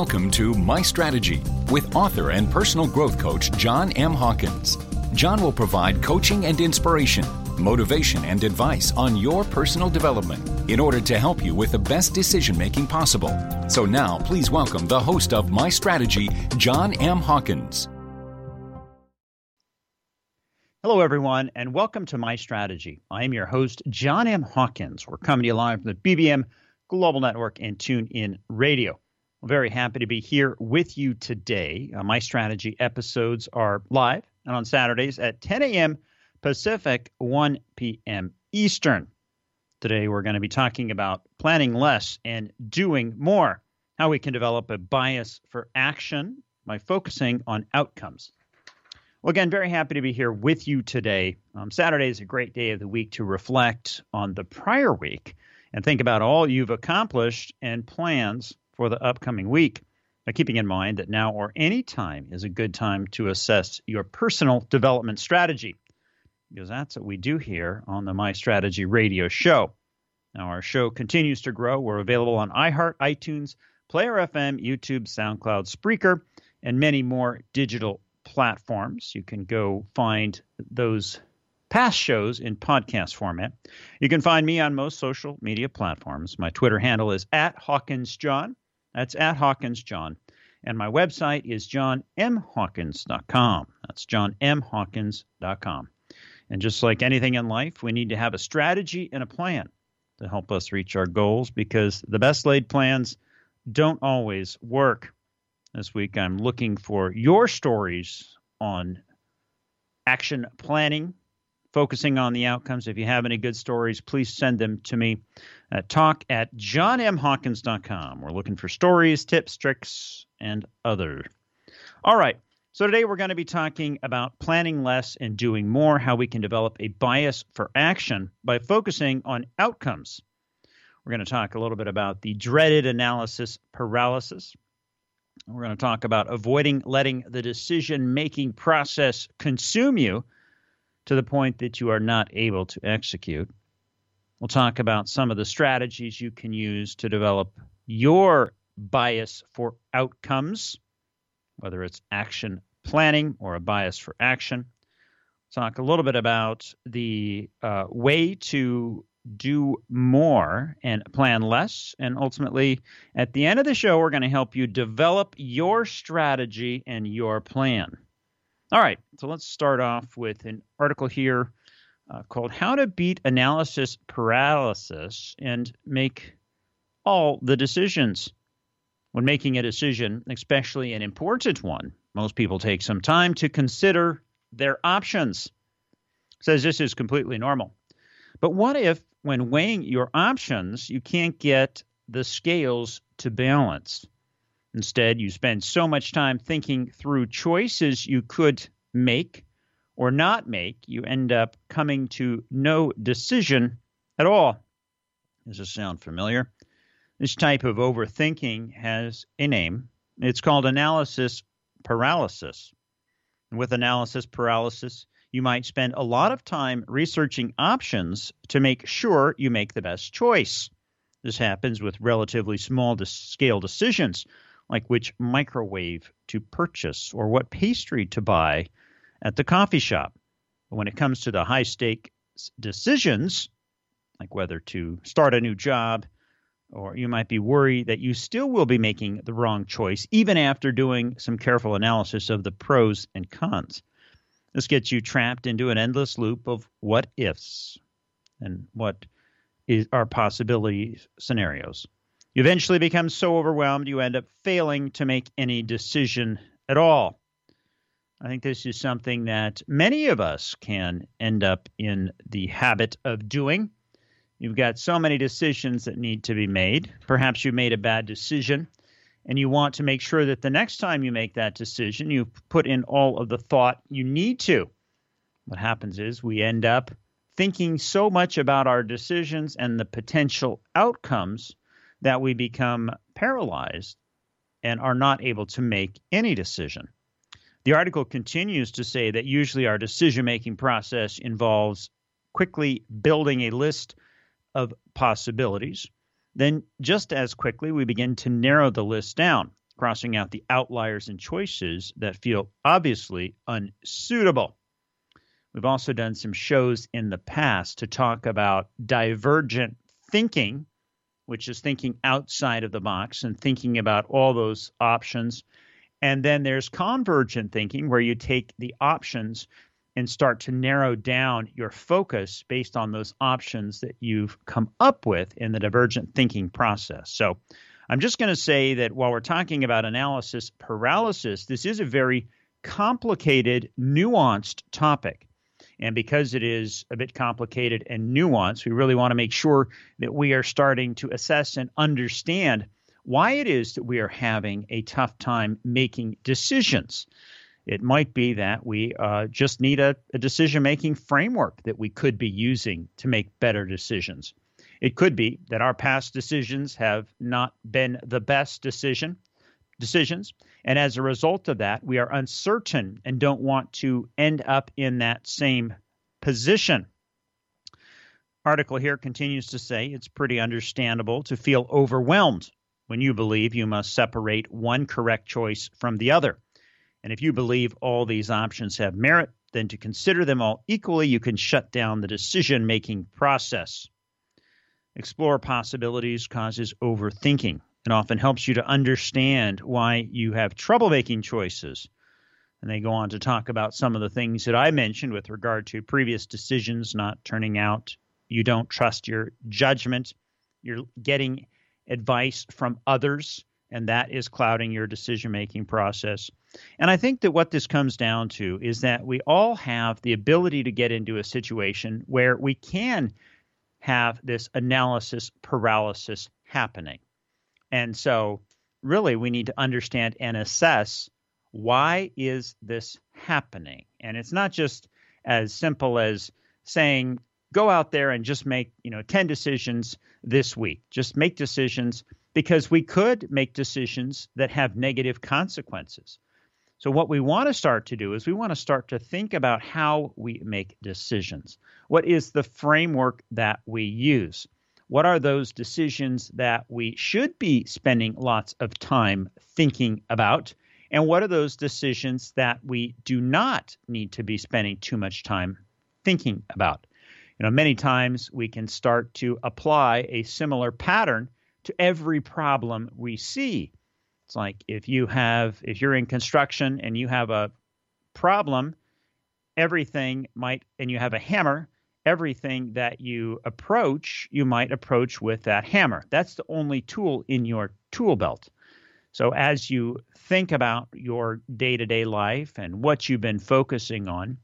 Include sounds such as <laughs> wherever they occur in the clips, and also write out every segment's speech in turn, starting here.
Welcome to My Strategy with author and personal growth coach John M. Hawkins. John will provide coaching and inspiration, motivation and advice on your personal development in order to help you with the best decision making possible. So now, please welcome the host of My Strategy, John M. Hawkins. Hello, everyone, and welcome to My Strategy. I am your host, John M. Hawkins. We're coming to you live from the BBM Global Network and Tune In Radio. Very happy to be here with you today. Uh, my strategy episodes are live and on Saturdays at 10 a.m. Pacific, 1 p.m. Eastern. Today, we're going to be talking about planning less and doing more, how we can develop a bias for action by focusing on outcomes. Well, again, very happy to be here with you today. Um, Saturday is a great day of the week to reflect on the prior week and think about all you've accomplished and plans for the upcoming week by keeping in mind that now or any time is a good time to assess your personal development strategy because that's what we do here on the My Strategy radio show. Now, our show continues to grow. We're available on iHeart, iTunes, Player FM, YouTube, SoundCloud, Spreaker, and many more digital platforms. You can go find those past shows in podcast format. You can find me on most social media platforms. My Twitter handle is at Hawkins John. That's at Hawkins John. And my website is johnmhawkins.com. That's johnmhawkins.com. And just like anything in life, we need to have a strategy and a plan to help us reach our goals because the best laid plans don't always work. This week, I'm looking for your stories on action planning focusing on the outcomes. If you have any good stories, please send them to me at talk at johnmhawkins.com. We're looking for stories, tips, tricks, and other. All right. So today we're going to be talking about planning less and doing more, how we can develop a bias for action by focusing on outcomes. We're going to talk a little bit about the dreaded analysis paralysis. We're going to talk about avoiding letting the decision making process consume you to the point that you are not able to execute. We'll talk about some of the strategies you can use to develop your bias for outcomes, whether it's action planning or a bias for action. Talk a little bit about the uh, way to do more and plan less. And ultimately, at the end of the show, we're going to help you develop your strategy and your plan. All right, so let's start off with an article here uh, called How to Beat Analysis Paralysis and Make All the Decisions. When making a decision, especially an important one, most people take some time to consider their options. says this is completely normal. But what if, when weighing your options, you can't get the scales to balance? Instead, you spend so much time thinking through choices you could make or not make, you end up coming to no decision at all. Does this sound familiar? This type of overthinking has a name. It's called analysis paralysis. And with analysis paralysis, you might spend a lot of time researching options to make sure you make the best choice. This happens with relatively small scale decisions, like which microwave to purchase or what pastry to buy at the coffee shop. But when it comes to the high stake decisions, like whether to start a new job, or you might be worried that you still will be making the wrong choice, even after doing some careful analysis of the pros and cons. This gets you trapped into an endless loop of what ifs and what is, are possibility scenarios. You eventually become so overwhelmed you end up failing to make any decision at all. I think this is something that many of us can end up in the habit of doing. You've got so many decisions that need to be made. Perhaps you made a bad decision and you want to make sure that the next time you make that decision, you put in all of the thought you need to. What happens is we end up thinking so much about our decisions and the potential outcomes that we become paralyzed and are not able to make any decision. The article continues to say that usually our decision making process involves quickly building a list of possibilities. Then, just as quickly, we begin to narrow the list down, crossing out the outliers and choices that feel obviously unsuitable. We've also done some shows in the past to talk about divergent thinking, which is thinking outside of the box and thinking about all those options and then there's convergent thinking, where you take the options and start to narrow down your focus based on those options that you've come up with in the divergent thinking process. So I'm just going to say that while we're talking about analysis paralysis, this is a very complicated, nuanced topic. And because it is a bit complicated and nuanced, we really want to make sure that we are starting to assess and understand why it is that we are having a tough time making decisions. It might be that we uh, just need a, a decision making framework that we could be using to make better decisions. It could be that our past decisions have not been the best decision decisions, and as a result of that, we are uncertain and don't want to end up in that same position. Article here continues to say it's pretty understandable to feel overwhelmed when you believe you must separate one correct choice from the other. And if you believe all these options have merit, then to consider them all equally, you can shut down the decision making process. Explore possibilities causes overthinking and often helps you to understand why you have trouble making choices. And they go on to talk about some of the things that I mentioned with regard to previous decisions not turning out. You don't trust your judgment. You're getting advice from others, and that is clouding your decision making process. And I think that what this comes down to is that we all have the ability to get into a situation where we can have this analysis paralysis happening. And so, really, we need to understand and assess why is this happening? And it's not just as simple as saying, go out there and just make, you know, 10 decisions this week. Just make decisions because we could make decisions that have negative consequences. So, what we want to start to do is we want to start to think about how we make decisions. What is the framework that we use? What are those decisions that we should be spending lots of time thinking about? And what are those decisions that we do not need to be spending too much time thinking about? you know, many times we can start to apply a similar pattern to every problem we see. It's like if you have, if you're in construction and you have a problem, everything might, and you have a hammer, everything that you approach, you might approach with that hammer. That's the only tool in your tool belt. So as you think about your day to day life and what you've been focusing on,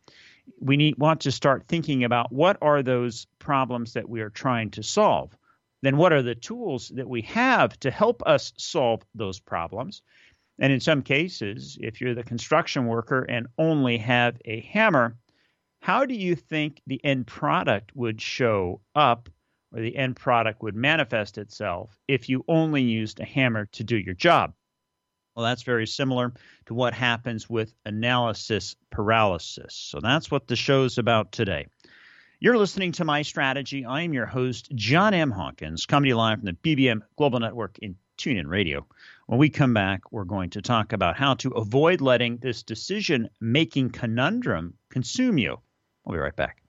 we need want to start thinking about what are those problems that we are trying to solve. Then what are the tools that we have to help us solve those problems? And in some cases, if you're the construction worker and only have a hammer, how do you think the end product would show up or the end product would manifest itself if you only used a hammer to do your job? Well, that's very similar to what happens with analysis paralysis. So that's what the show's about today. You're listening to My Strategy. I am your host, John M. Hawkins, coming to you live from the BBM Global Network in TuneIn Radio. When we come back, we're going to talk about how to avoid letting this decision making conundrum consume you. We'll be right back.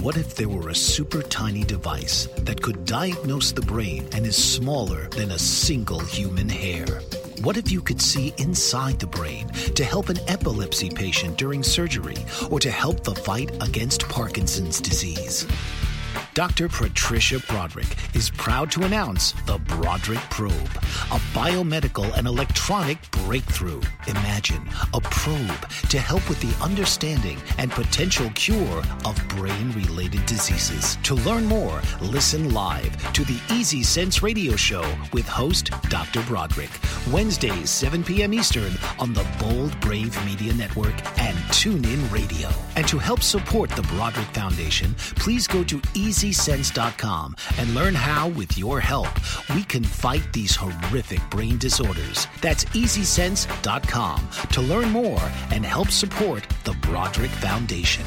What if there were a super tiny device that could diagnose the brain and is smaller than a single human hair? What if you could see inside the brain to help an epilepsy patient during surgery or to help the fight against Parkinson's disease? Dr. Patricia Broderick is proud to announce the Broderick Probe, a biomedical and electronic breakthrough. Imagine a probe to help with the understanding and potential cure of brain related diseases. To learn more, listen live to the Easy Sense radio show with host Dr. Broderick, Wednesdays, 7 p.m. Eastern on the Bold Brave Media Network and TuneIn Radio. And to help support the Broderick Foundation, please go to Easy EasySense.com and learn how, with your help, we can fight these horrific brain disorders. That's EasySense.com to learn more and help support the Broderick Foundation.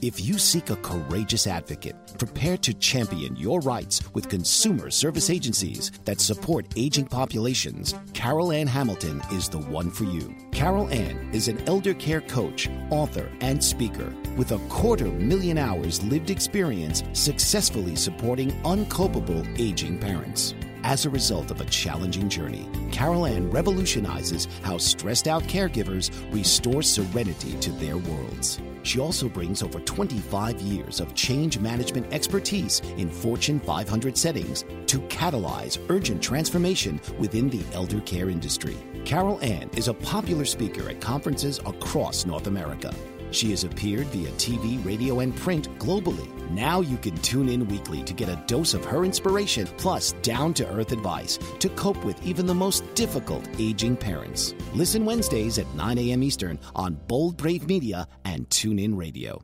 If you seek a courageous advocate prepared to champion your rights with consumer service agencies that support aging populations, Carol Ann Hamilton is the one for you. Carol Ann is an elder care coach, author, and speaker with a quarter million hours lived experience successfully supporting uncopable aging parents. As a result of a challenging journey, Carol Ann revolutionizes how stressed out caregivers restore serenity to their worlds. She also brings over 25 years of change management expertise in Fortune 500 settings to catalyze urgent transformation within the elder care industry. Carol Ann is a popular speaker at conferences across North America. She has appeared via TV, radio, and print globally. Now you can tune in weekly to get a dose of her inspiration plus down to earth advice to cope with even the most difficult aging parents. Listen Wednesdays at 9 a.m. Eastern on Bold Brave Media and TuneIn Radio.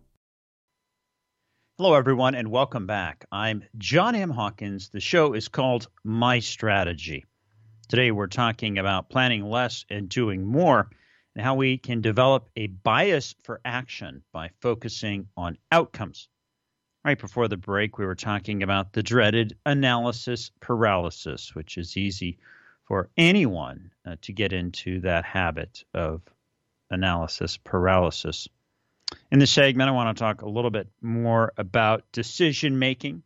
Hello, everyone, and welcome back. I'm John M. Hawkins. The show is called My Strategy. Today, we're talking about planning less and doing more and how we can develop a bias for action by focusing on outcomes. Right before the break, we were talking about the dreaded analysis paralysis, which is easy for anyone uh, to get into that habit of analysis paralysis. In this segment, I want to talk a little bit more about decision making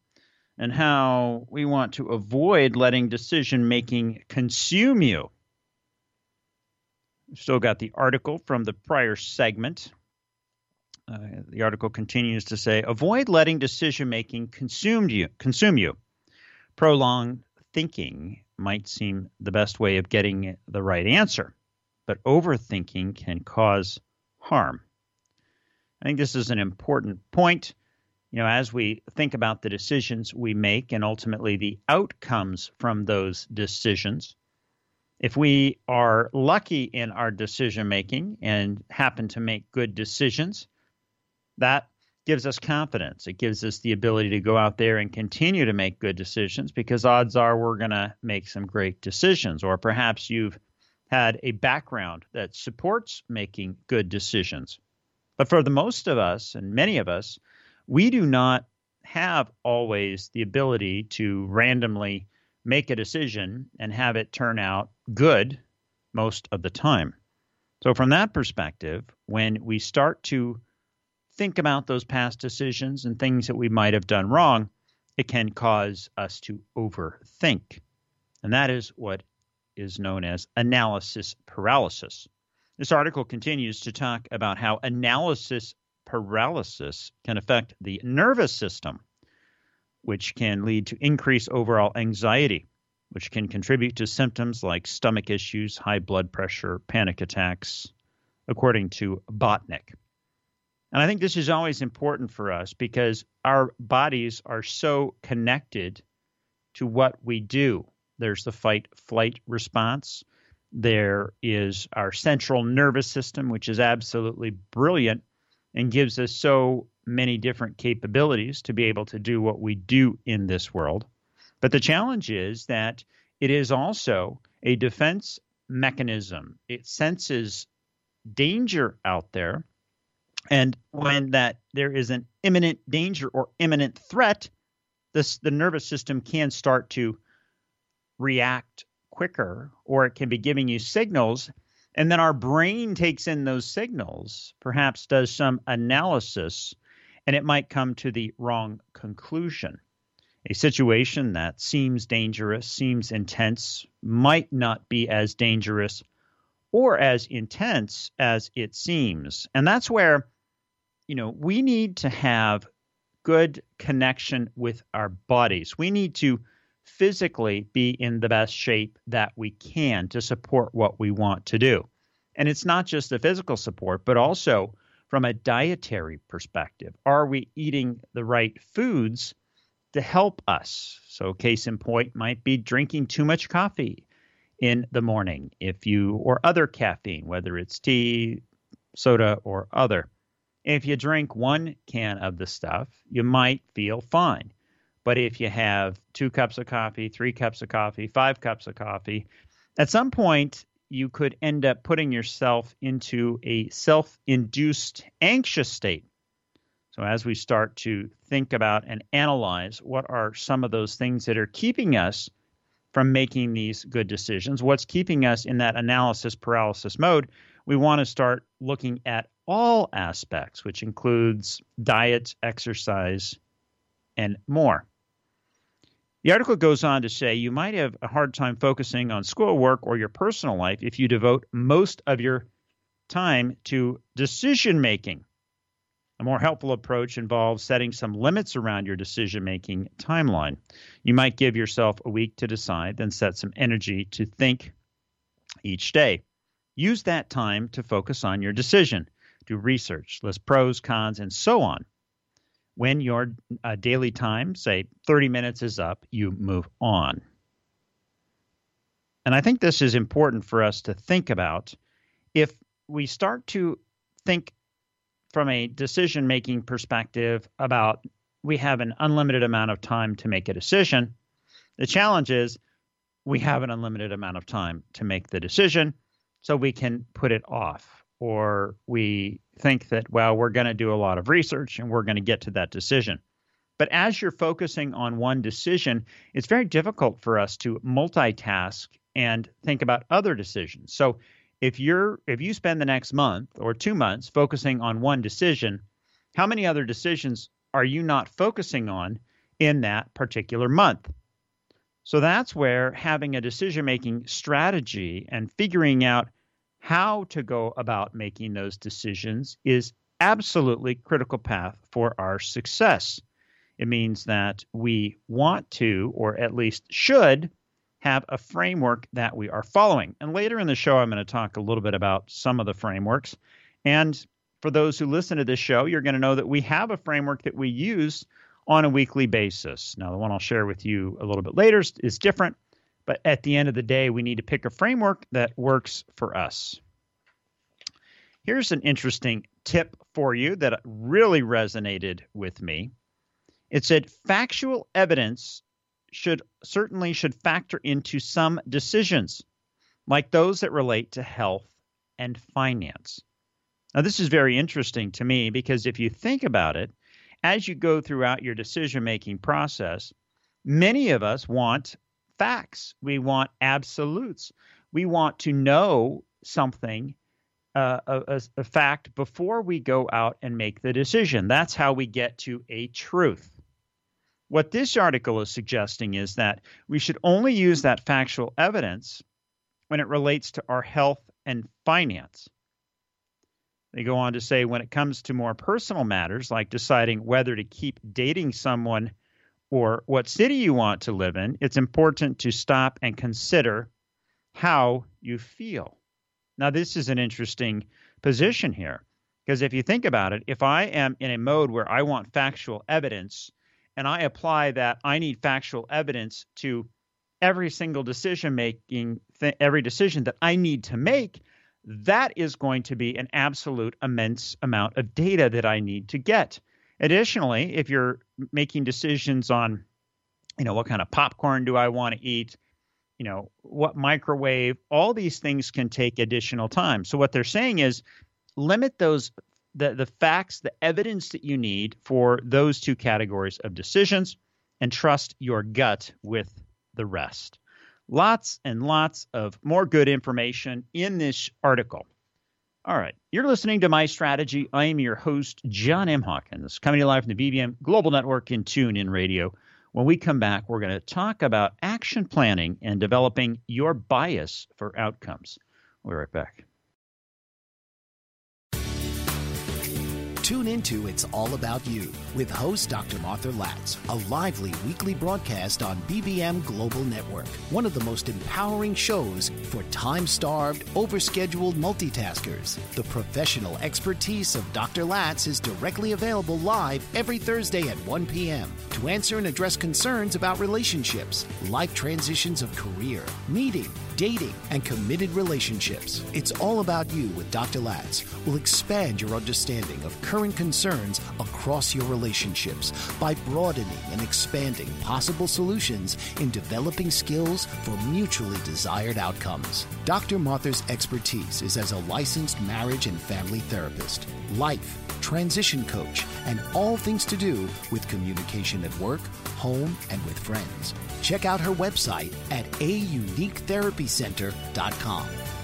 and how we want to avoid letting decision making consume you. We've still got the article from the prior segment. Uh, the article continues to say, avoid letting decision making consume you. Consume you. Prolonged thinking might seem the best way of getting the right answer, but overthinking can cause harm. I think this is an important point. You know, as we think about the decisions we make and ultimately the outcomes from those decisions, if we are lucky in our decision making and happen to make good decisions, that gives us confidence. It gives us the ability to go out there and continue to make good decisions because odds are we're going to make some great decisions. Or perhaps you've had a background that supports making good decisions. But for the most of us, and many of us, we do not have always the ability to randomly make a decision and have it turn out good most of the time. So, from that perspective, when we start to think about those past decisions and things that we might have done wrong, it can cause us to overthink. And that is what is known as analysis paralysis. This article continues to talk about how analysis paralysis can affect the nervous system, which can lead to increased overall anxiety, which can contribute to symptoms like stomach issues, high blood pressure, panic attacks, according to Botnick. And I think this is always important for us because our bodies are so connected to what we do. There's the fight flight response. There is our central nervous system, which is absolutely brilliant and gives us so many different capabilities to be able to do what we do in this world. But the challenge is that it is also a defense mechanism. It senses danger out there. And when that there is an imminent danger or imminent threat, this the nervous system can start to react quicker or it can be giving you signals and then our brain takes in those signals, perhaps does some analysis, and it might come to the wrong conclusion. A situation that seems dangerous, seems intense, might not be as dangerous or as intense as it seems. And that's where, you know, we need to have good connection with our bodies. We need to physically be in the best shape that we can to support what we want to do. And it's not just the physical support, but also from a dietary perspective. Are we eating the right foods to help us? So, case in point might be drinking too much coffee in the morning, if you, or other caffeine, whether it's tea, soda, or other. If you drink one can of the stuff, you might feel fine. But if you have two cups of coffee, three cups of coffee, five cups of coffee, at some point you could end up putting yourself into a self induced anxious state. So, as we start to think about and analyze what are some of those things that are keeping us from making these good decisions, what's keeping us in that analysis paralysis mode, we want to start looking at all aspects, which includes diet, exercise, and more. The article goes on to say you might have a hard time focusing on schoolwork or your personal life if you devote most of your time to decision making. A more helpful approach involves setting some limits around your decision making timeline. You might give yourself a week to decide, then set some energy to think each day. Use that time to focus on your decision, do research, list pros, cons, and so on when your uh, daily time, say 30 minutes is up, you move on. And I think this is important for us to think about. If we start to think from a decision making perspective about we have an unlimited amount of time to make a decision, the challenge is we have an unlimited amount of time to make the decision, so we can put it off or we think that, well, we're going to do a lot of research and we're going to get to that decision. But as you're focusing on one decision, it's very difficult for us to multitask and think about other decisions. So if you're if you spend the next month or 2 months focusing on one decision, how many other decisions are you not focusing on in that particular month? So that's where having a decision making strategy and figuring out how to go about making those decisions is absolutely critical path for our success. It means that we want to, or at least should, have a framework that we are following. And later in the show, I'm going to talk a little bit about some of the frameworks. And for those who listen to this show, you're going to know that we have a framework that we use on a weekly basis. Now, the one I'll share with you a little bit later is different, but at the end of the day, we need to pick a framework that works for us. Here's an interesting tip for you that really resonated with me. It said factual evidence should certainly should factor into some decisions, like those that relate to health and finance. Now, this is very interesting to me because if you think about it, as you go throughout your decision making process, many of us want facts. We want absolutes. We want to know something, uh, a, a fact, before we go out and make the decision. That's how we get to a truth. What this article is suggesting is that we should only use that factual evidence when it relates to our health and finance. They go on to say when it comes to more personal matters like deciding whether to keep dating someone or what city you want to live in, it's important to stop and consider how you feel. Now, this is an interesting position here because if you think about it, if I am in a mode where I want factual evidence and I apply that I need factual evidence to every single decision making, th- every decision that I need to make, that is going to be an absolute immense amount of data that I need to get. Additionally, if you're making decisions on, you know, what kind of popcorn do I want to eat, you know, what microwave, all these things can take additional time. So what they're saying is limit those the the facts, the evidence that you need for those two categories of decisions and trust your gut with the rest. Lots and lots of more good information in this article. All right. You're listening to My Strategy. I am your host, John M. Hawkins, coming to you live from the BBM Global Network and TuneIn Radio. When we come back, we're going to talk about action planning and developing your bias for outcomes. We'll be right back. Tune into It's All About You with host Dr. Martha Latz, a lively weekly broadcast on BBM Global Network, one of the most empowering shows for time starved, overscheduled multitaskers. The professional expertise of Dr. Latz is directly available live every Thursday at 1 p.m. to answer and address concerns about relationships, life transitions of career, meeting, dating, and committed relationships. It's All About You with Dr. Latz will expand your understanding of current concerns across your relationships by broadening and expanding possible solutions in developing skills for mutually desired outcomes. Dr. Martha's expertise is as a licensed marriage and family therapist, life, transition coach, and all things to do with communication at work, home, and with friends. Check out her website at auniquetherapycenter.com.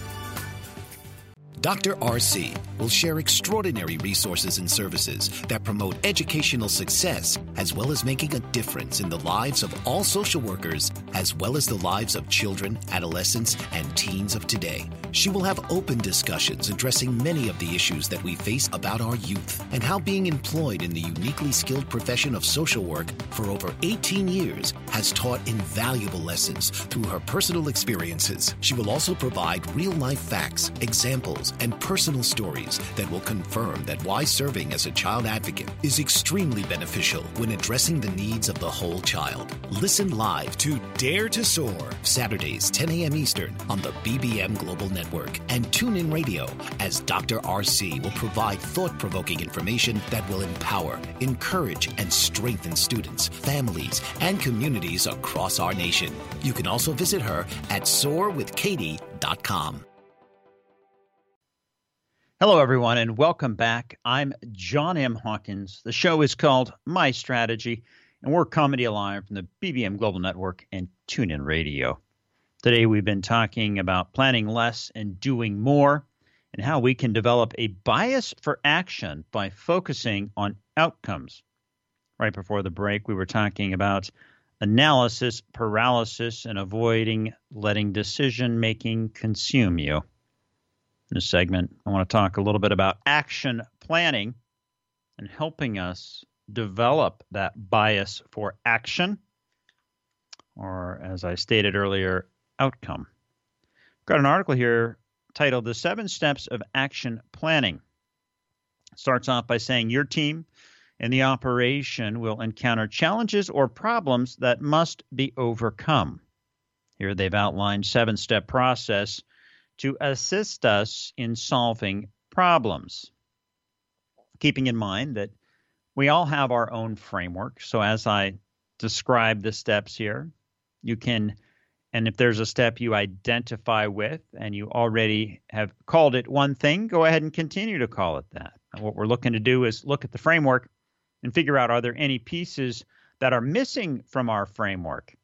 Dr. RC will share extraordinary resources and services that promote educational success as well as making a difference in the lives of all social workers as well as the lives of children, adolescents, and teens of today. She will have open discussions addressing many of the issues that we face about our youth and how being employed in the uniquely skilled profession of social work for over 18 years has taught invaluable lessons through her personal experiences. She will also provide real life facts, examples, and personal stories that will confirm that why serving as a child advocate is extremely beneficial when addressing the needs of the whole child. Listen live to Dare to Soar, Saturdays, 10 a.m. Eastern on the BBM Global Network and tune in radio as Dr. RC will provide thought provoking information that will empower, encourage, and strengthen students, families, and communities across our nation. You can also visit her at soarwithkatie.com. Hello, everyone, and welcome back. I'm John M. Hawkins. The show is called My Strategy, and we're comedy Alive from the BBM Global Network and TuneIn Radio. Today, we've been talking about planning less and doing more, and how we can develop a bias for action by focusing on outcomes. Right before the break, we were talking about analysis paralysis and avoiding letting decision making consume you. In this segment, I want to talk a little bit about action planning and helping us develop that bias for action, or as I stated earlier, outcome. I've got an article here titled The Seven Steps of Action Planning. It starts off by saying your team and the operation will encounter challenges or problems that must be overcome. Here they've outlined seven step process to assist us in solving problems. Keeping in mind that we all have our own framework. So, as I describe the steps here, you can, and if there's a step you identify with and you already have called it one thing, go ahead and continue to call it that. And what we're looking to do is look at the framework and figure out are there any pieces that are missing from our framework.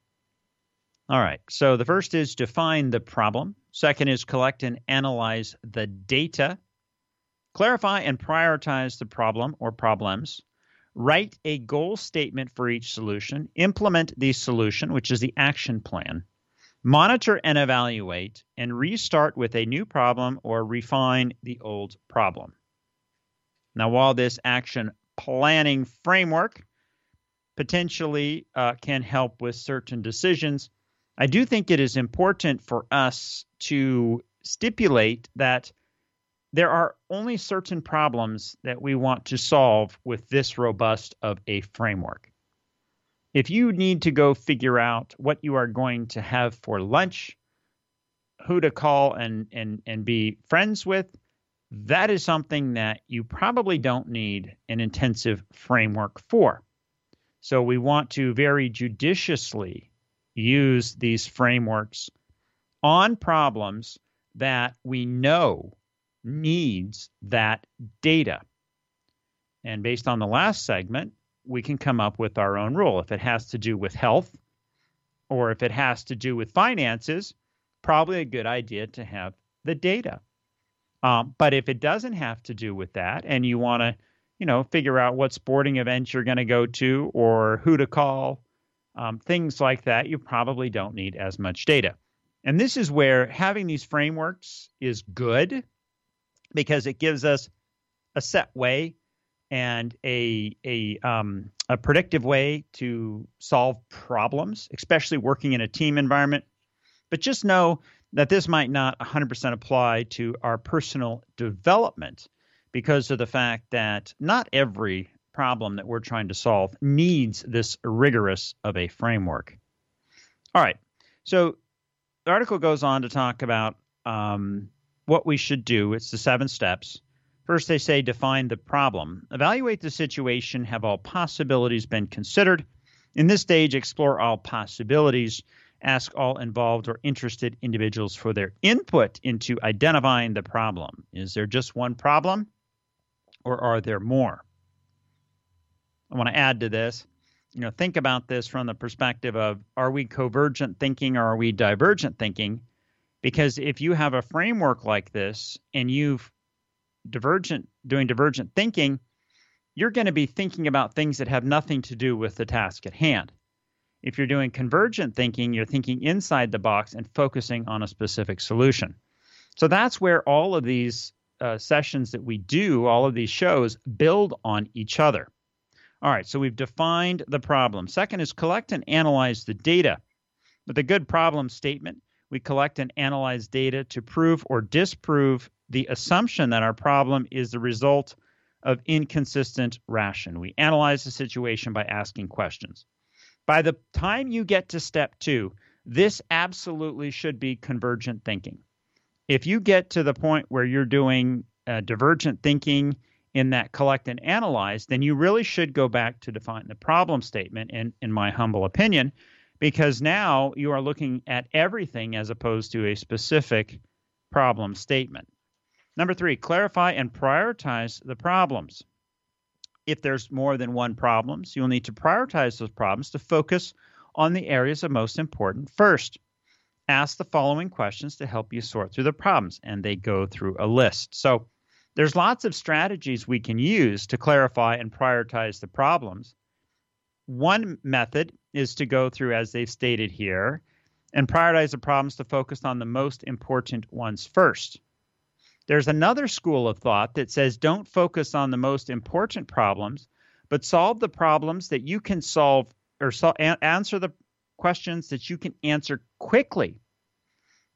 All right, so the first is define the problem. Second is collect and analyze the data. Clarify and prioritize the problem or problems. Write a goal statement for each solution. Implement the solution, which is the action plan. Monitor and evaluate, and restart with a new problem or refine the old problem. Now, while this action planning framework potentially uh, can help with certain decisions, I do think it is important for us to stipulate that there are only certain problems that we want to solve with this robust of a framework. If you need to go figure out what you are going to have for lunch, who to call and and and be friends with, that is something that you probably don't need an intensive framework for. So we want to very judiciously use these frameworks on problems that we know needs that data. And based on the last segment, we can come up with our own rule. If it has to do with health or if it has to do with finances, probably a good idea to have the data. Um, but if it doesn't have to do with that and you want to, you know, figure out what sporting events you're going to go to or who to call, um, things like that, you probably don't need as much data. And this is where having these frameworks is good because it gives us a set way and a a um, a predictive way to solve problems, especially working in a team environment. But just know that this might not 100% apply to our personal development because of the fact that not every problem that we're trying to solve needs this rigorous of a framework. All right. So the article goes on to talk about um, what we should do. It's the seven steps. First, they say define the problem, evaluate the situation, have all possibilities been considered. In this stage, explore all possibilities, ask all involved or interested individuals for their input into identifying the problem. Is there just one problem, or are there more? I want to add to this. You know, think about this from the perspective of are we convergent thinking or are we divergent thinking? Because if you have a framework like this and you've divergent doing divergent thinking, you're going to be thinking about things that have nothing to do with the task at hand. If you're doing convergent thinking, you're thinking inside the box and focusing on a specific solution. So that's where all of these uh, sessions that we do, all of these shows, build on each other. All right, so we've defined the problem. Second is collect and analyze the data. With a good problem statement, we collect and analyze data to prove or disprove the assumption that our problem is the result of inconsistent ration. We analyze the situation by asking questions. By the time you get to step two, this absolutely should be convergent thinking. If you get to the point where you're doing uh, divergent thinking in that collect and analyze, then you really should go back to define the problem statement, in, in my humble opinion, because now you are looking at everything as opposed to a specific problem statement. Number three, clarify and prioritize the problems. If there's more than one problems, you'll need to prioritize those problems to focus on the areas of most important first. Ask the following questions to help you sort through the problems, and they go through a list. So there's lots of strategies we can use to clarify and prioritize the problems. One method is to go through, as they've stated here, and prioritize the problems to focus on the most important ones first. There's another school of thought that says don't focus on the most important problems, but solve the problems that you can solve or so, answer the questions that you can answer quickly.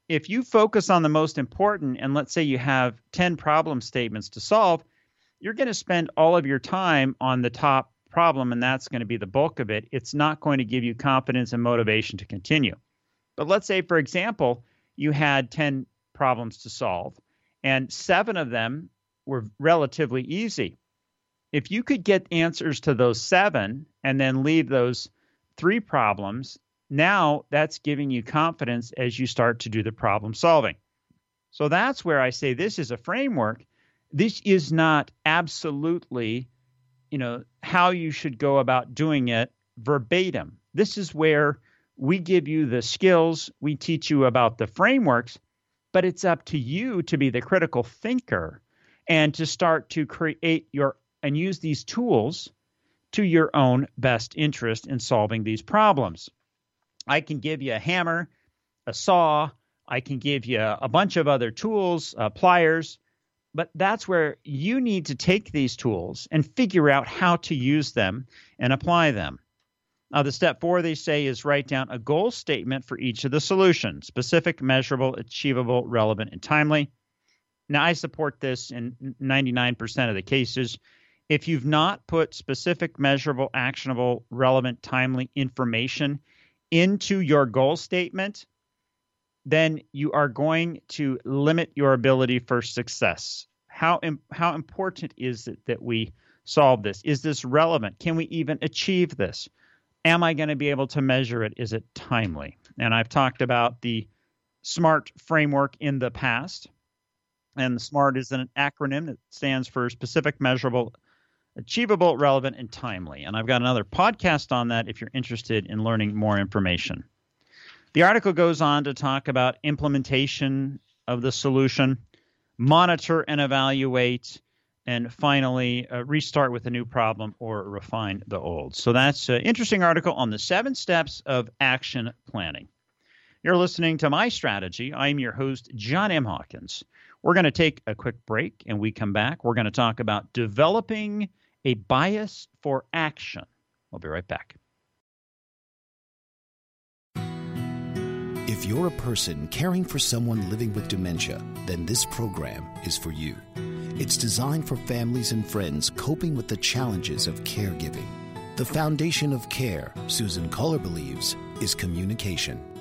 If you focus on the most important, and let's say you have 10 problem statements to solve, you're going to spend all of your time on the top problem, and that's going to be the bulk of it. It's not going to give you confidence and motivation to continue. But let's say, for example, you had 10 problems to solve and seven of them were relatively easy. If you could get answers to those seven and then leave those three problems, now that's giving you confidence as you start to do the problem solving. So that's where I say this is a framework. This is not absolutely, you know, how you should go about doing it verbatim. This is where we give you the skills, we teach you about the frameworks, but it's up to you to be the critical thinker and to start to create your and use these tools to your own best interest in solving these problems. I can give you a hammer, a saw, I can give you a bunch of other tools, uh, pliers, but that's where you need to take these tools and figure out how to use them and apply them. Now, the step four, they say, is write down a goal statement for each of the solutions specific, measurable, achievable, relevant, and timely. Now, I support this in 99% of the cases. If you've not put specific, measurable, actionable, relevant, timely information into your goal statement, then you are going to limit your ability for success. How, how important is it that we solve this? Is this relevant? Can we even achieve this? Am I going to be able to measure it? Is it timely? And I've talked about the SMART framework in the past. And SMART is an acronym that stands for specific, measurable, achievable, relevant, and timely. And I've got another podcast on that if you're interested in learning more information. The article goes on to talk about implementation of the solution, monitor and evaluate, and finally uh, restart with a new problem or refine the old. So that's an interesting article on the seven steps of action planning. You're listening to My Strategy. I'm your host, John M. Hawkins. We're going to take a quick break and we come back. We're going to talk about developing a bias for action. We'll be right back. If you're a person caring for someone living with dementia, then this program is for you. It's designed for families and friends coping with the challenges of caregiving. The foundation of care, Susan Kohler believes, is communication.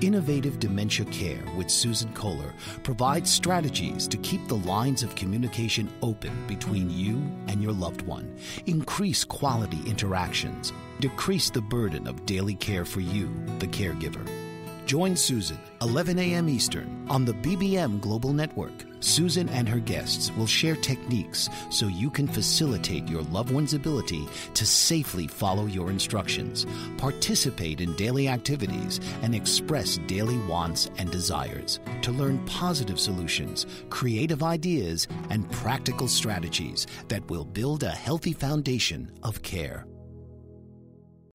Innovative Dementia Care with Susan Kohler provides strategies to keep the lines of communication open between you and your loved one, increase quality interactions, decrease the burden of daily care for you, the caregiver. Join Susan, 11 a.m. Eastern, on the BBM Global Network. Susan and her guests will share techniques so you can facilitate your loved one's ability to safely follow your instructions, participate in daily activities, and express daily wants and desires. To learn positive solutions, creative ideas, and practical strategies that will build a healthy foundation of care.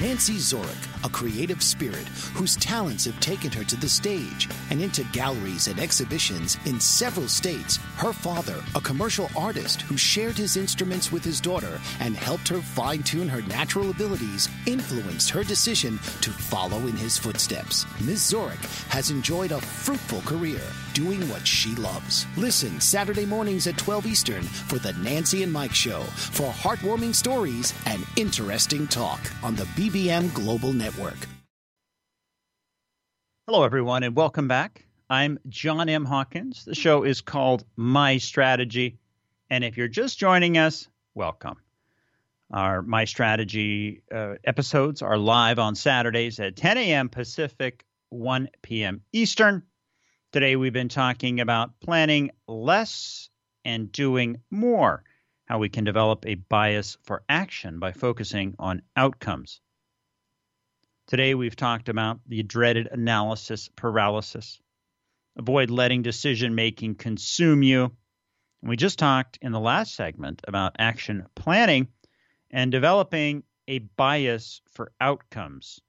Nancy Zorik, a creative spirit whose talents have taken her to the stage and into galleries and exhibitions in several states. Her father, a commercial artist who shared his instruments with his daughter and helped her fine tune her natural abilities, influenced her decision to follow in his footsteps. Ms. Zorik has enjoyed a fruitful career doing what she loves. Listen Saturday mornings at 12 Eastern for the Nancy and Mike Show for heartwarming stories and interesting talk on the BBM Global Network. Hello, everyone, and welcome back. I'm John M. Hawkins. The show is called My Strategy. And if you're just joining us, welcome. Our My Strategy uh, episodes are live on Saturdays at 10 a.m. Pacific, 1 p.m. Eastern. Today, we've been talking about planning less and doing more, how we can develop a bias for action by focusing on outcomes. Today, we've talked about the dreaded analysis paralysis. Avoid letting decision making consume you. we just talked in the last segment about action planning and developing a bias for outcomes.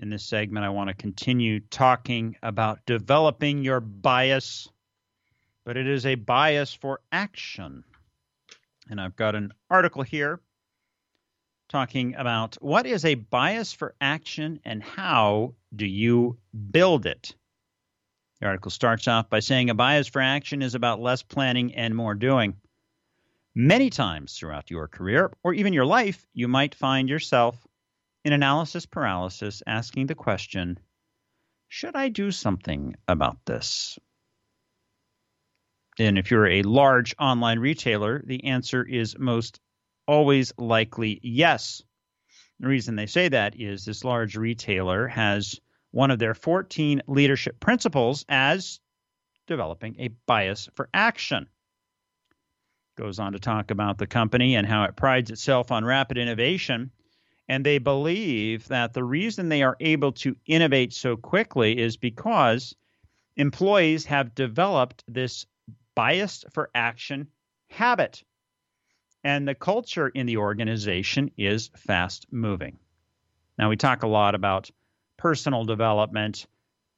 In this segment, I want to continue talking about developing your bias, but it is a bias for action. And I've got an article here talking about what is a bias for action and how do you build it. The article starts off by saying a bias for action is about less planning and more doing. Many times throughout your career or even your life, you might find yourself in analysis paralysis asking the question Should I do something about this? And if you're a large online retailer, the answer is most always likely yes. The reason they say that is this large retailer has one of their 14 leadership principles as developing a bias for action. Goes on to talk about the company and how it prides itself on rapid innovation. And they believe that the reason they are able to innovate so quickly is because employees have developed this bias for action habit and the culture in the organization is fast moving. Now, we talk a lot about personal development,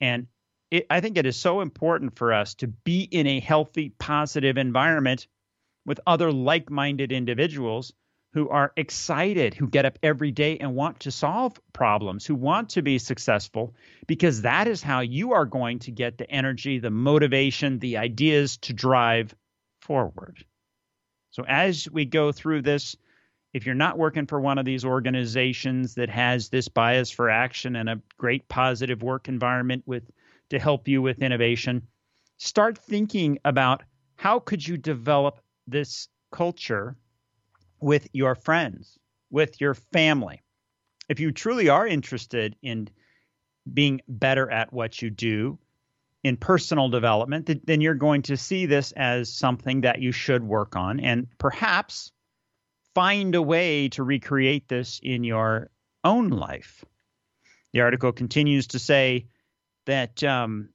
and it, I think it is so important for us to be in a healthy, positive environment with other like minded individuals who are excited, who get up every day and want to solve problems, who want to be successful, because that is how you are going to get the energy, the motivation, the ideas to drive forward. So, as we go through this, if you're not working for one of these organizations that has this bias for action and a great positive work environment with to help you with innovation, start thinking about how could you develop this culture with your friends, with your family. If you truly are interested in being better at what you do in personal development, then you're going to see this as something that you should work on and perhaps find a way to recreate this in your own life. The article continues to say that um,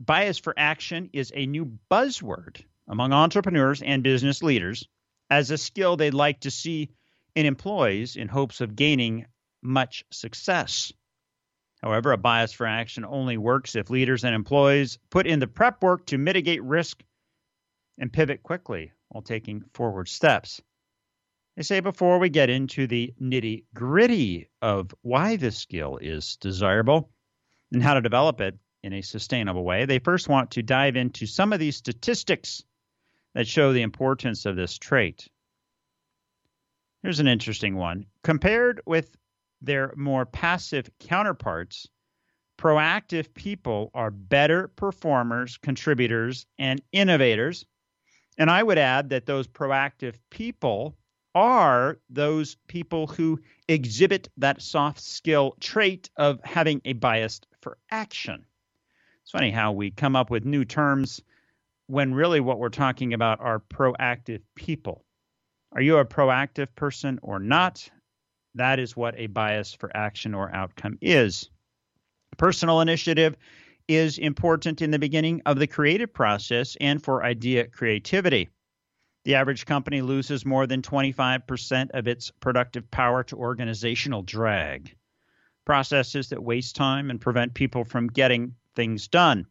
bias for action is a new buzzword among entrepreneurs and business leaders as a skill they'd like to see in employees in hopes of gaining much success. However, a bias for action only works if leaders and employees put in the prep work to mitigate risk and pivot quickly while taking forward steps. They say before we get into the nitty gritty of why this skill is desirable and how to develop it in a sustainable way, they first want to dive into some of these statistics that show the importance of this trait. Here's an interesting one. Compared with their more passive counterparts, proactive people are better performers, contributors, and innovators. And I would add that those proactive people are those people who exhibit that soft skill trait of having a bias for action. It's funny how we come up with new terms when really what we're talking about are proactive people. Are you a proactive person or not? That is what a bias for action or outcome is. Personal initiative is important in the beginning of the creative process and for idea creativity. The average company loses more than 25% of its productive power to organizational drag, processes that waste time and prevent people from getting things done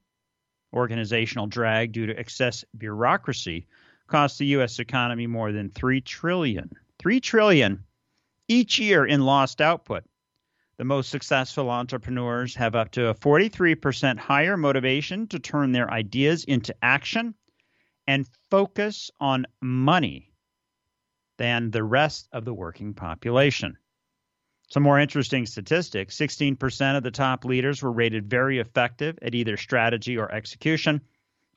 organizational drag due to excess bureaucracy costs the U.S. economy more than three trillion, three trillion each year in lost output. The most successful entrepreneurs have up to a 43% higher motivation to turn their ideas into action and focus on money than the rest of the working population. Some more interesting statistics 16% of the top leaders were rated very effective at either strategy or execution.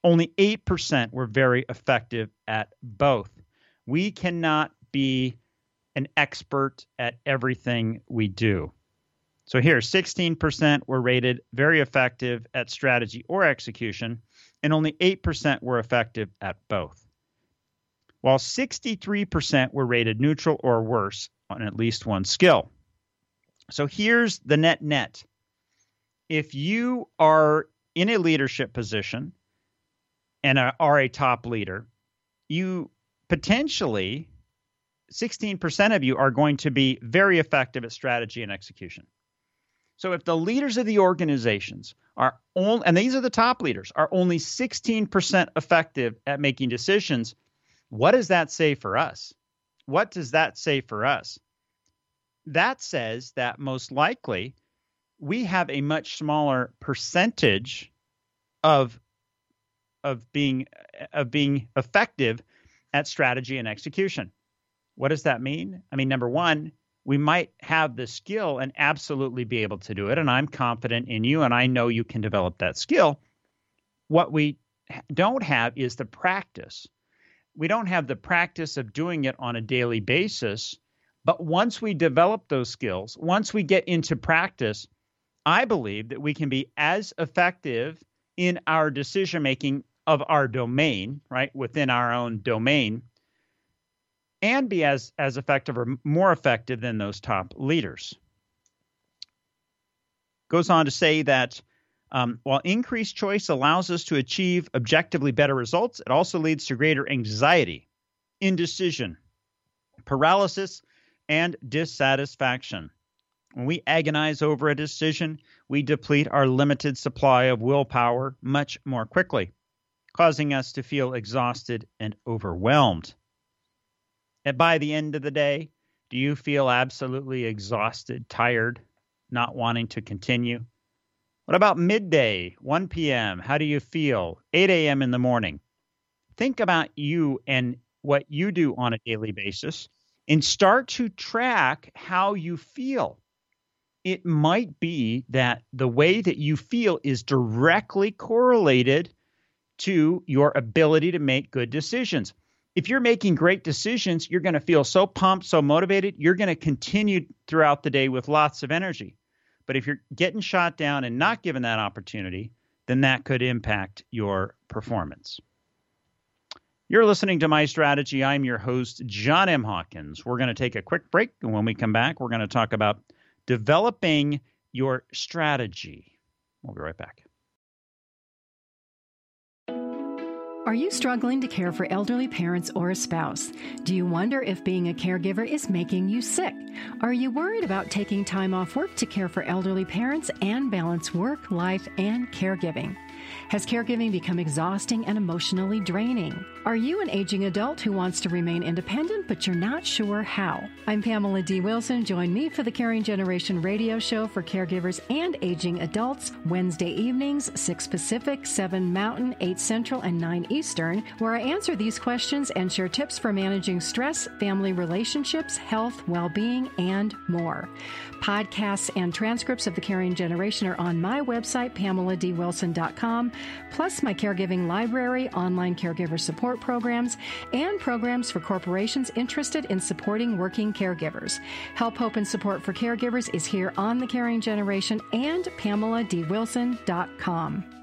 Only 8% were very effective at both. We cannot be an expert at everything we do. So here, 16% were rated very effective at strategy or execution, and only 8% were effective at both. While 63% were rated neutral or worse on at least one skill. So here's the net net. If you are in a leadership position and are a top leader, you potentially 16% of you are going to be very effective at strategy and execution. So if the leaders of the organizations are only, and these are the top leaders, are only 16% effective at making decisions, what does that say for us? What does that say for us? That says that most likely we have a much smaller percentage of of being of being effective at strategy and execution. What does that mean? I mean, number one, we might have the skill and absolutely be able to do it, and I'm confident in you, and I know you can develop that skill. What we don't have is the practice. We don't have the practice of doing it on a daily basis but once we develop those skills, once we get into practice, I believe that we can be as effective in our decision making of our domain, right, within our own domain, and be as, as effective or more effective than those top leaders. Goes on to say that um, while increased choice allows us to achieve objectively better results, it also leads to greater anxiety, indecision, paralysis, and dissatisfaction. When we agonize over a decision, we deplete our limited supply of willpower much more quickly, causing us to feel exhausted and overwhelmed. And by the end of the day, do you feel absolutely exhausted, tired, not wanting to continue? What about midday, 1 p.m.? How do you feel? 8 a.m. in the morning. Think about you and what you do on a daily basis and start to track how you feel. It might be that the way that you feel is directly correlated to your ability to make good decisions. If you're making great decisions, you're going to feel so pumped, so motivated, you're going to continue throughout the day with lots of energy. But if you're getting shot down and not given that opportunity, then that could impact your performance. You're listening to My Strategy. I'm your host, John M. Hawkins. We're going to take a quick break. And when we come back, we're going to talk about developing your strategy. We'll be right back. Are you struggling to care for elderly parents or a spouse? Do you wonder if being a caregiver is making you sick? Are you worried about taking time off work to care for elderly parents and balance work, life, and caregiving? Has caregiving become exhausting and emotionally draining? Are you an aging adult who wants to remain independent but you're not sure how? I'm Pamela D. Wilson. Join me for the Caring Generation radio show for caregivers and aging adults Wednesday evenings, 6 Pacific, 7 Mountain, 8 Central, and 9 Eastern, where I answer these questions and share tips for managing stress, family relationships, health, well being, and more. Podcasts and transcripts of the Caring Generation are on my website, pameladwilson.com, plus my caregiving library, online caregiver support programs, and programs for corporations interested in supporting working caregivers. Help, hope, and support for caregivers is here on the Caring Generation and pameladwilson.com.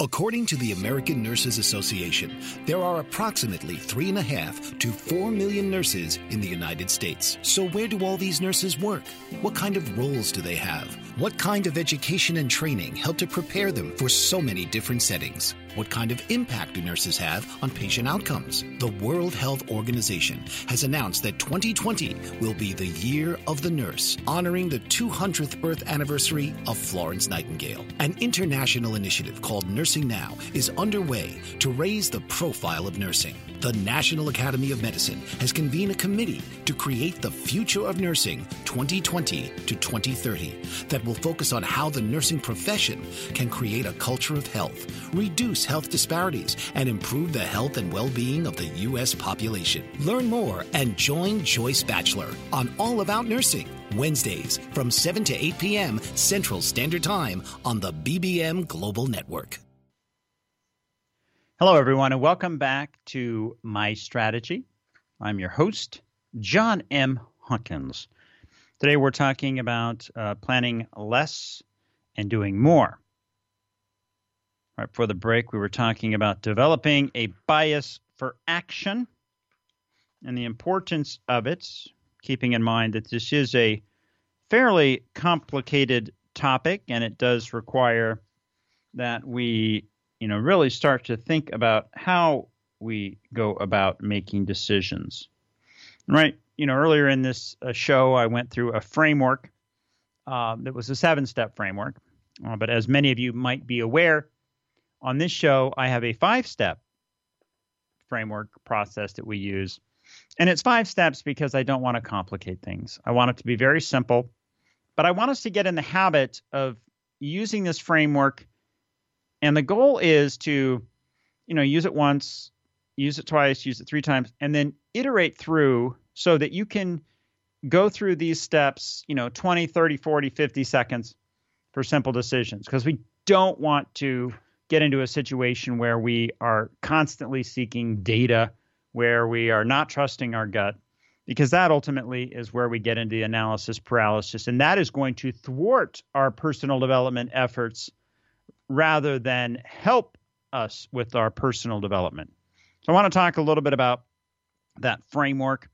According to the American Nurses Association, there are approximately three and a half to four million nurses in the United States. So, where do all these nurses work? What kind of roles do they have? What kind of education and training help to prepare them for so many different settings? What kind of impact do nurses have on patient outcomes? The World Health Organization has announced that 2020 will be the year of the nurse, honoring the 200th birth anniversary of Florence Nightingale. An international initiative called Nursing Now is underway to raise the profile of nursing. The National Academy of Medicine has convened a committee to create the Future of Nursing 2020 to 2030 that will focus on how the nursing profession can create a culture of health, reduce health disparities, and improve the health and well being of the U.S. population. Learn more and join Joyce Batchelor on All About Nursing. Wednesdays from 7 to 8 p.m. Central Standard Time on the BBM Global Network. Hello, everyone, and welcome back to My Strategy. I'm your host, John M. Hawkins. Today, we're talking about uh, planning less and doing more. Right before the break, we were talking about developing a bias for action and the importance of it, keeping in mind that this is a fairly complicated topic and it does require that we, you know, really start to think about how we go about making decisions. Right? You know, earlier in this uh, show, I went through a framework uh, that was a seven step framework. Uh, but as many of you might be aware, on this show, I have a five step framework process that we use. And it's five steps because I don't want to complicate things. I want it to be very simple, but I want us to get in the habit of using this framework. And the goal is to, you know, use it once, use it twice, use it three times, and then iterate through so that you can go through these steps, you know, 20, 30, 40, 50 seconds for simple decisions because we don't want to get into a situation where we are constantly seeking data, where we are not trusting our gut, because that ultimately is where we get into the analysis paralysis. And that is going to thwart our personal development efforts rather than help us with our personal development. So I want to talk a little bit about that framework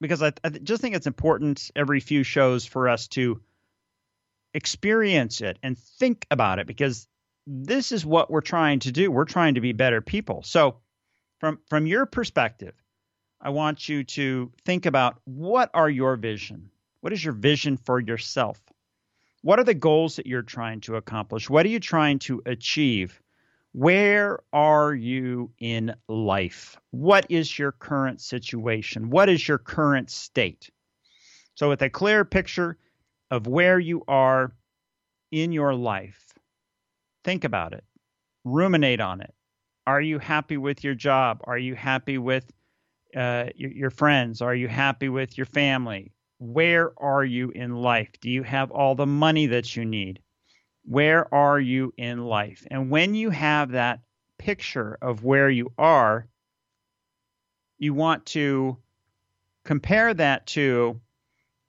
because I, I just think it's important every few shows for us to experience it and think about it because this is what we're trying to do. We're trying to be better people. So, from from your perspective, I want you to think about what are your vision? What is your vision for yourself? What are the goals that you're trying to accomplish? What are you trying to achieve? Where are you in life? What is your current situation? What is your current state? So, with a clear picture of where you are in your life, think about it, ruminate on it. Are you happy with your job? Are you happy with uh, your, your friends? Are you happy with your family? Where are you in life? Do you have all the money that you need? Where are you in life? And when you have that picture of where you are, you want to compare that to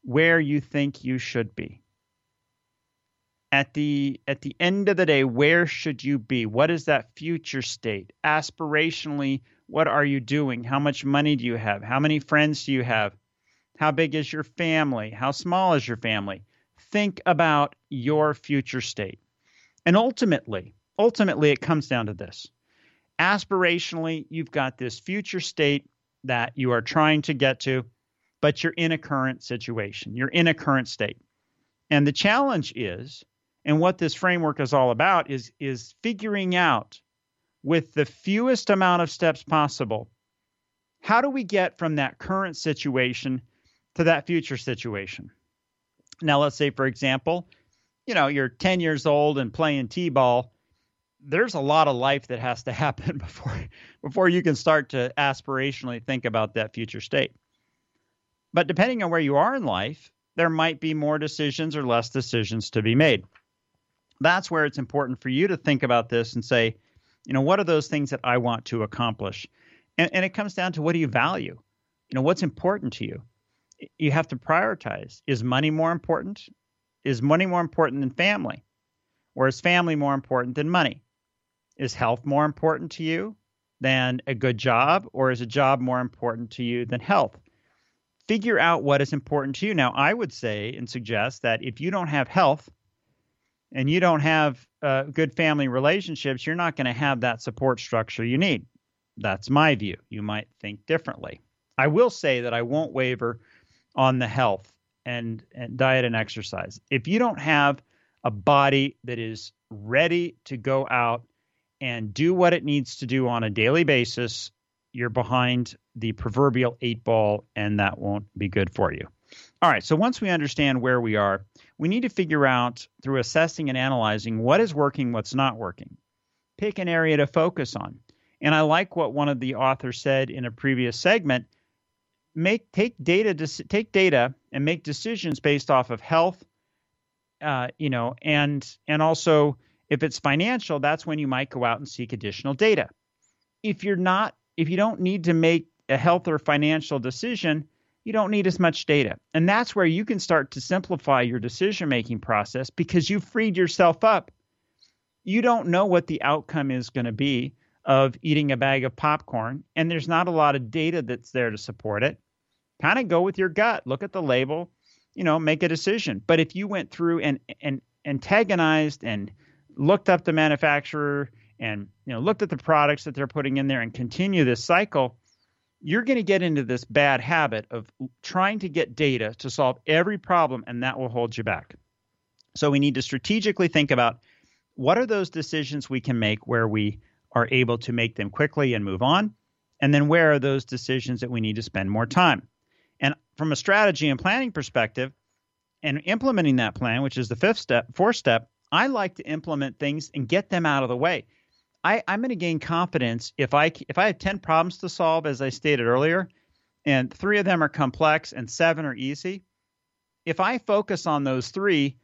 where you think you should be. At the at the end of the day, where should you be? What is that future state? Aspirationally, what are you doing? How much money do you have? How many friends do you have? How big is your family? How small is your family? think about your future state. And ultimately, ultimately, it comes down to this. Aspirationally, you've got this future state that you are trying to get to, but you're in a current situation. You're in a current state. And the challenge is, and what this framework is all about, is, is figuring out with the fewest amount of steps possible how do we get from that current situation to that future situation? Now, let's say, for example, you know, you're 10 years old and playing t-ball. There's a lot of life that has to <laughs> happen before before you can start to aspirationally think about that future state. But depending on where you are in life, there might be more decisions or less decisions to be made. That's where it's important for you to think about this and say, you know, what are those things that I want to accomplish? And, and it comes down to what do you value? You know, what's important to you? you have to prioritize. Is money more important? Is money more important than family? Or is family more important than money? Is health more important to you than a good job? Or is a job more important to you than health? Figure out what is important to you. Now, I would say and suggest that if you don't have health and you don't have uh, good family relationships, you're not going to have that support structure you need. That's my view. You might think differently. I will say that I won't waver on the health and, and diet and exercise. If you don't have a body that is ready to go out and do what it needs to do on a daily basis, you're behind the proverbial eight ball, and that won't be good for you. All right, so once we understand where we are, we need to figure out through assessing and analyzing what is working, what's not working. Pick an area to focus on. And I like what one of the authors said in a previous segment make take data take data and make decisions based off of health uh, you know and and also if it's financial that's when you might go out and seek additional data if you're not if you don't need to make a health or financial decision you don't need as much data and that's where you can start to simplify your decision making process because you've freed yourself up you don't know what the outcome is going to be of eating a bag of popcorn and there's not a lot of data that's there to support it kind of go with your gut. Look at the label, you know, make a decision. But if you went through and and antagonized and looked up the manufacturer and you know looked at the products that they're putting in there and continue this cycle, you're going to get into this bad habit of trying to get data to solve every problem, and that will hold you back. So we need to strategically think about what are those decisions we can make where we are able to make them quickly and move on, and then where are those decisions that we need to spend more time. And from a strategy and planning perspective, and implementing that plan, which is the fifth step, fourth step, I like to implement things and get them out of the way. I, I'm going to gain confidence if I if I have ten problems to solve, as I stated earlier, and three of them are complex and seven are easy. If I focus on those three,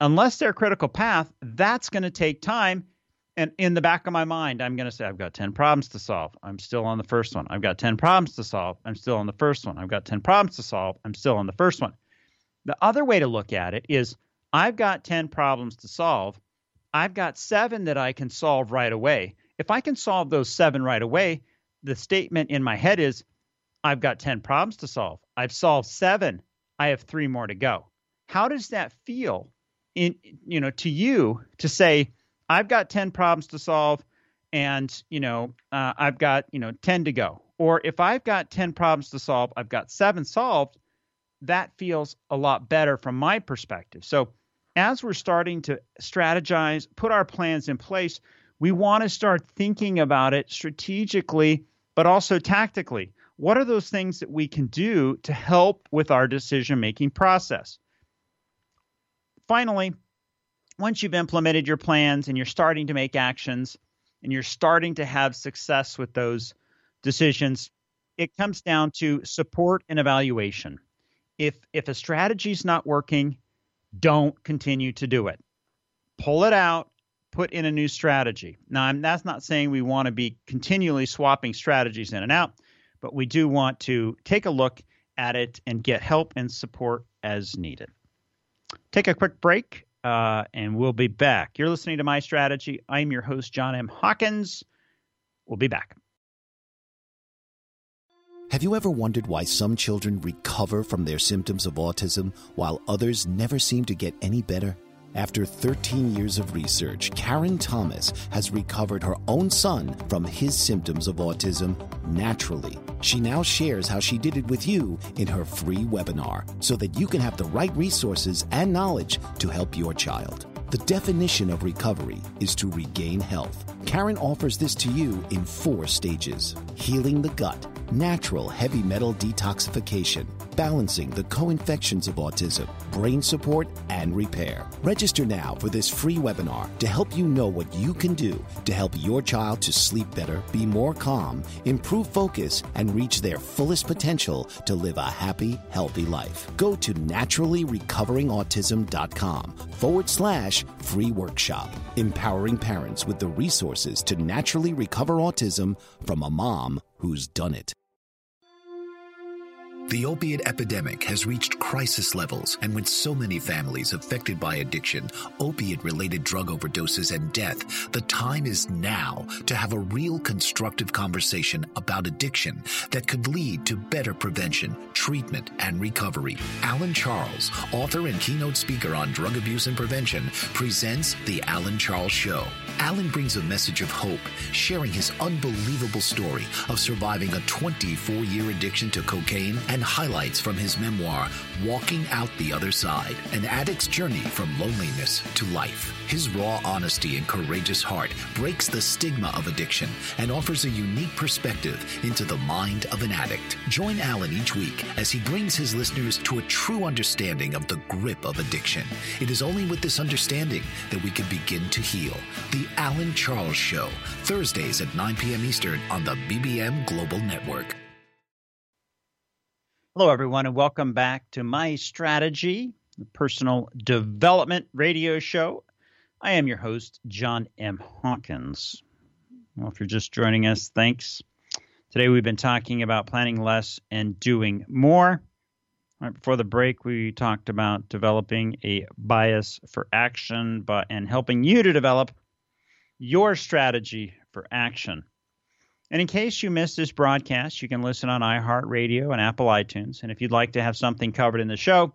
unless they're critical path, that's going to take time and in the back of my mind, I'm going to say, I've got 10 problems to solve. I'm still on the first one. I've got 10 problems to solve. I'm still on the first one. I've got 10 problems to solve. I'm still on the first one. The other way to look at it is I've got 10 problems to solve. I've got seven that I can solve right away. If I can solve those seven right away, the statement in my head is I've got 10 problems to solve. I've solved seven. I have three more to go. How does that feel in you know to you to say I've got 10 problems to solve and, you know, uh, I've got, you know, 10 to go. Or if I've got 10 problems to solve, I've got seven solved, that feels a lot better from my perspective. So as we're starting to strategize, put our plans in place, we want to start thinking about it strategically, but also tactically. What are those things that we can do to help with our decision making process? Finally, once you've implemented your plans and you're starting to make actions and you're starting to have success with those decisions, it comes down to support and evaluation. If if a strategy is not working, don't continue to do it. Pull it out, put in a new strategy. Now, I'm, that's not saying we want to be continually swapping strategies in and out, but we do want to take a look at it and get help and support as needed. Take a quick break, uh, and we'll be back. You're listening to My Strategy. I'm your host, John M. Hawkins. We'll be back. Have you ever wondered why some children recover from their symptoms of autism while others never seem to get any better? After 13 years of research, Karen Thomas has recovered her own son from his symptoms of autism naturally. She now shares how she did it with you in her free webinar so that you can have the right resources and knowledge to help your child. The definition of recovery is to regain health. Karen offers this to you in four stages healing the gut natural heavy metal detoxification, balancing the co infections of autism, brain support, and repair. Register now for this free webinar to help you know what you can do to help your child to sleep better, be more calm, improve focus, and reach their fullest potential to live a happy, healthy life. Go to naturallyrecoveringautism.com forward slash free workshop, empowering parents with the resources to naturally recover autism from a mom who's done it. The opiate epidemic has reached crisis levels, and with so many families affected by addiction, opiate related drug overdoses, and death, the time is now to have a real constructive conversation about addiction that could lead to better prevention, treatment, and recovery. Alan Charles, author and keynote speaker on drug abuse and prevention, presents The Alan Charles Show. Alan brings a message of hope, sharing his unbelievable story of surviving a 24 year addiction to cocaine and highlights from his memoir, Walking Out the Other Side An Addict's Journey from Loneliness to Life. His raw honesty and courageous heart breaks the stigma of addiction and offers a unique perspective into the mind of an addict. Join Alan each week as he brings his listeners to a true understanding of the grip of addiction. It is only with this understanding that we can begin to heal. The Alan Charles Show, Thursdays at 9 p.m. Eastern on the BBM Global Network. Hello, everyone, and welcome back to My Strategy, the personal development radio show. I am your host, John M. Hawkins. Well, if you're just joining us, thanks. Today we've been talking about planning less and doing more. Right before the break, we talked about developing a bias for action but, and helping you to develop your strategy for action. And in case you missed this broadcast, you can listen on iHeartRadio and Apple iTunes. And if you'd like to have something covered in the show,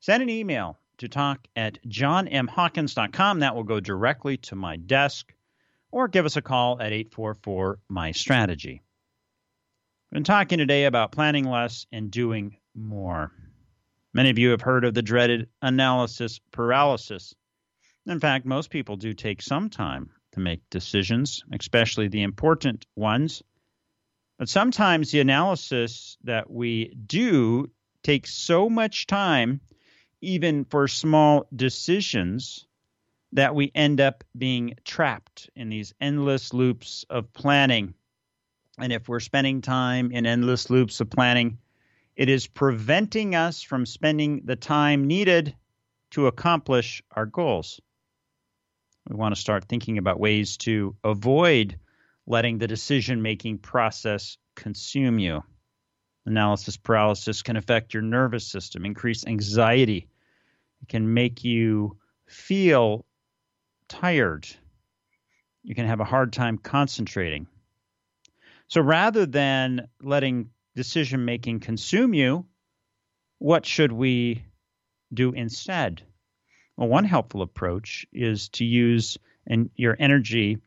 send an email to talk at johnmhawkins.com. That will go directly to my desk. Or give us a call at 844 My Strategy. I've been talking today about planning less and doing more. Many of you have heard of the dreaded analysis paralysis. In fact, most people do take some time to make decisions, especially the important ones. But sometimes the analysis that we do takes so much time, even for small decisions, that we end up being trapped in these endless loops of planning. And if we're spending time in endless loops of planning, it is preventing us from spending the time needed to accomplish our goals. We want to start thinking about ways to avoid letting the decision making process consume you. Analysis paralysis can affect your nervous system, increase anxiety. It can make you feel tired. You can have a hard time concentrating. So rather than letting decision making consume you, what should we do instead? Well, one helpful approach is to use and your energy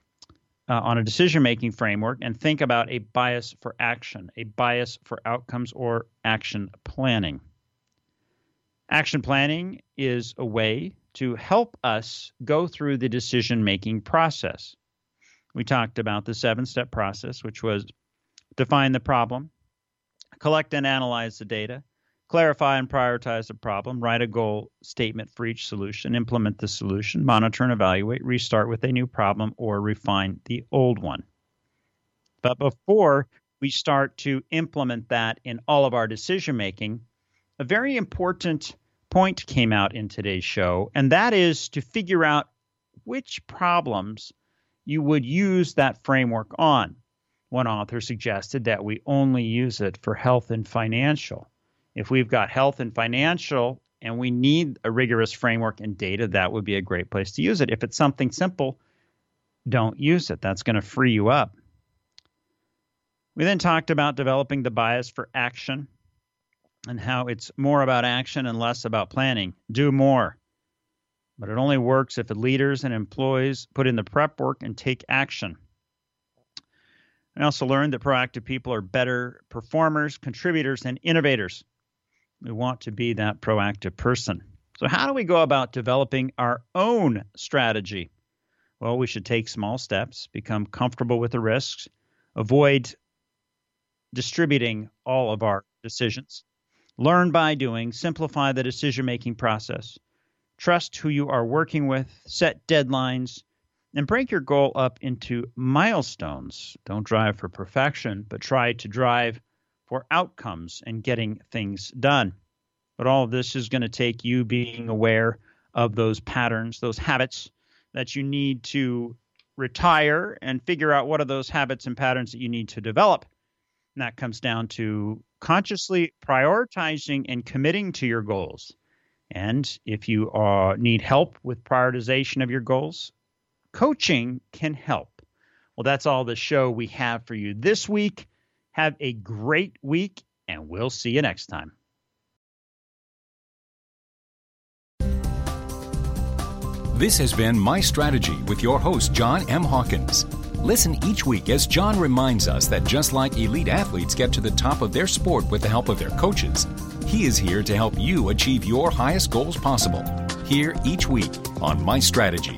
uh, on a decision making framework and think about a bias for action, a bias for outcomes or action planning. Action planning is a way to help us go through the decision making process. We talked about the seven step process, which was define the problem, collect and analyze the data, clarify and prioritize the problem, write a goal statement for each solution, implement the solution, monitor and evaluate, restart with a new problem, or refine the old one. But before we start to implement that in all of our decision making, a very important point came out in today's show, and that is to figure out which problems you would use that framework on. One author suggested that we only use it for health and financial. If we've got health and financial and we need a rigorous framework and data, that would be a great place to use it. If it's something simple, don't use it. That's going to free you up. We then talked about developing the bias for action and how it's more about action and less about planning. Do more. But it only works if the leaders and employees put in the prep work and take action. I also learned that proactive people are better performers, contributors, and innovators. We want to be that proactive person. So, how do we go about developing our own strategy? Well, we should take small steps, become comfortable with the risks, avoid distributing all of our decisions, learn by doing, simplify the decision making process, trust who you are working with, set deadlines, and break your goal up into milestones. Don't drive for perfection, but try to drive for outcomes and getting things done. But all of this is going to take you being aware of those patterns, those habits that you need to retire and figure out what are those habits and patterns that you need to develop. And that comes down to consciously prioritizing and committing to your goals. And if you are, need help with prioritization of your goals, coaching can help. Well, that's all the show we have for you this week. Have a great week, and we'll see you next time. This has been My Strategy with your host, John M. Hawkins. Listen each week as John reminds us that just like elite athletes get to the top of their sport with the help of their coaches, he is here to help you achieve your highest goals possible. Here each week on My Strategy.